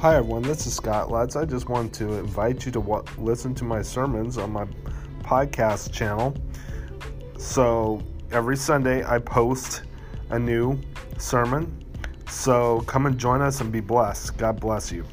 Hi everyone, this is Scott Lutz. I just want to invite you to w- listen to my sermons on my podcast channel. So every Sunday I post a new sermon. So come and join us and be blessed. God bless you.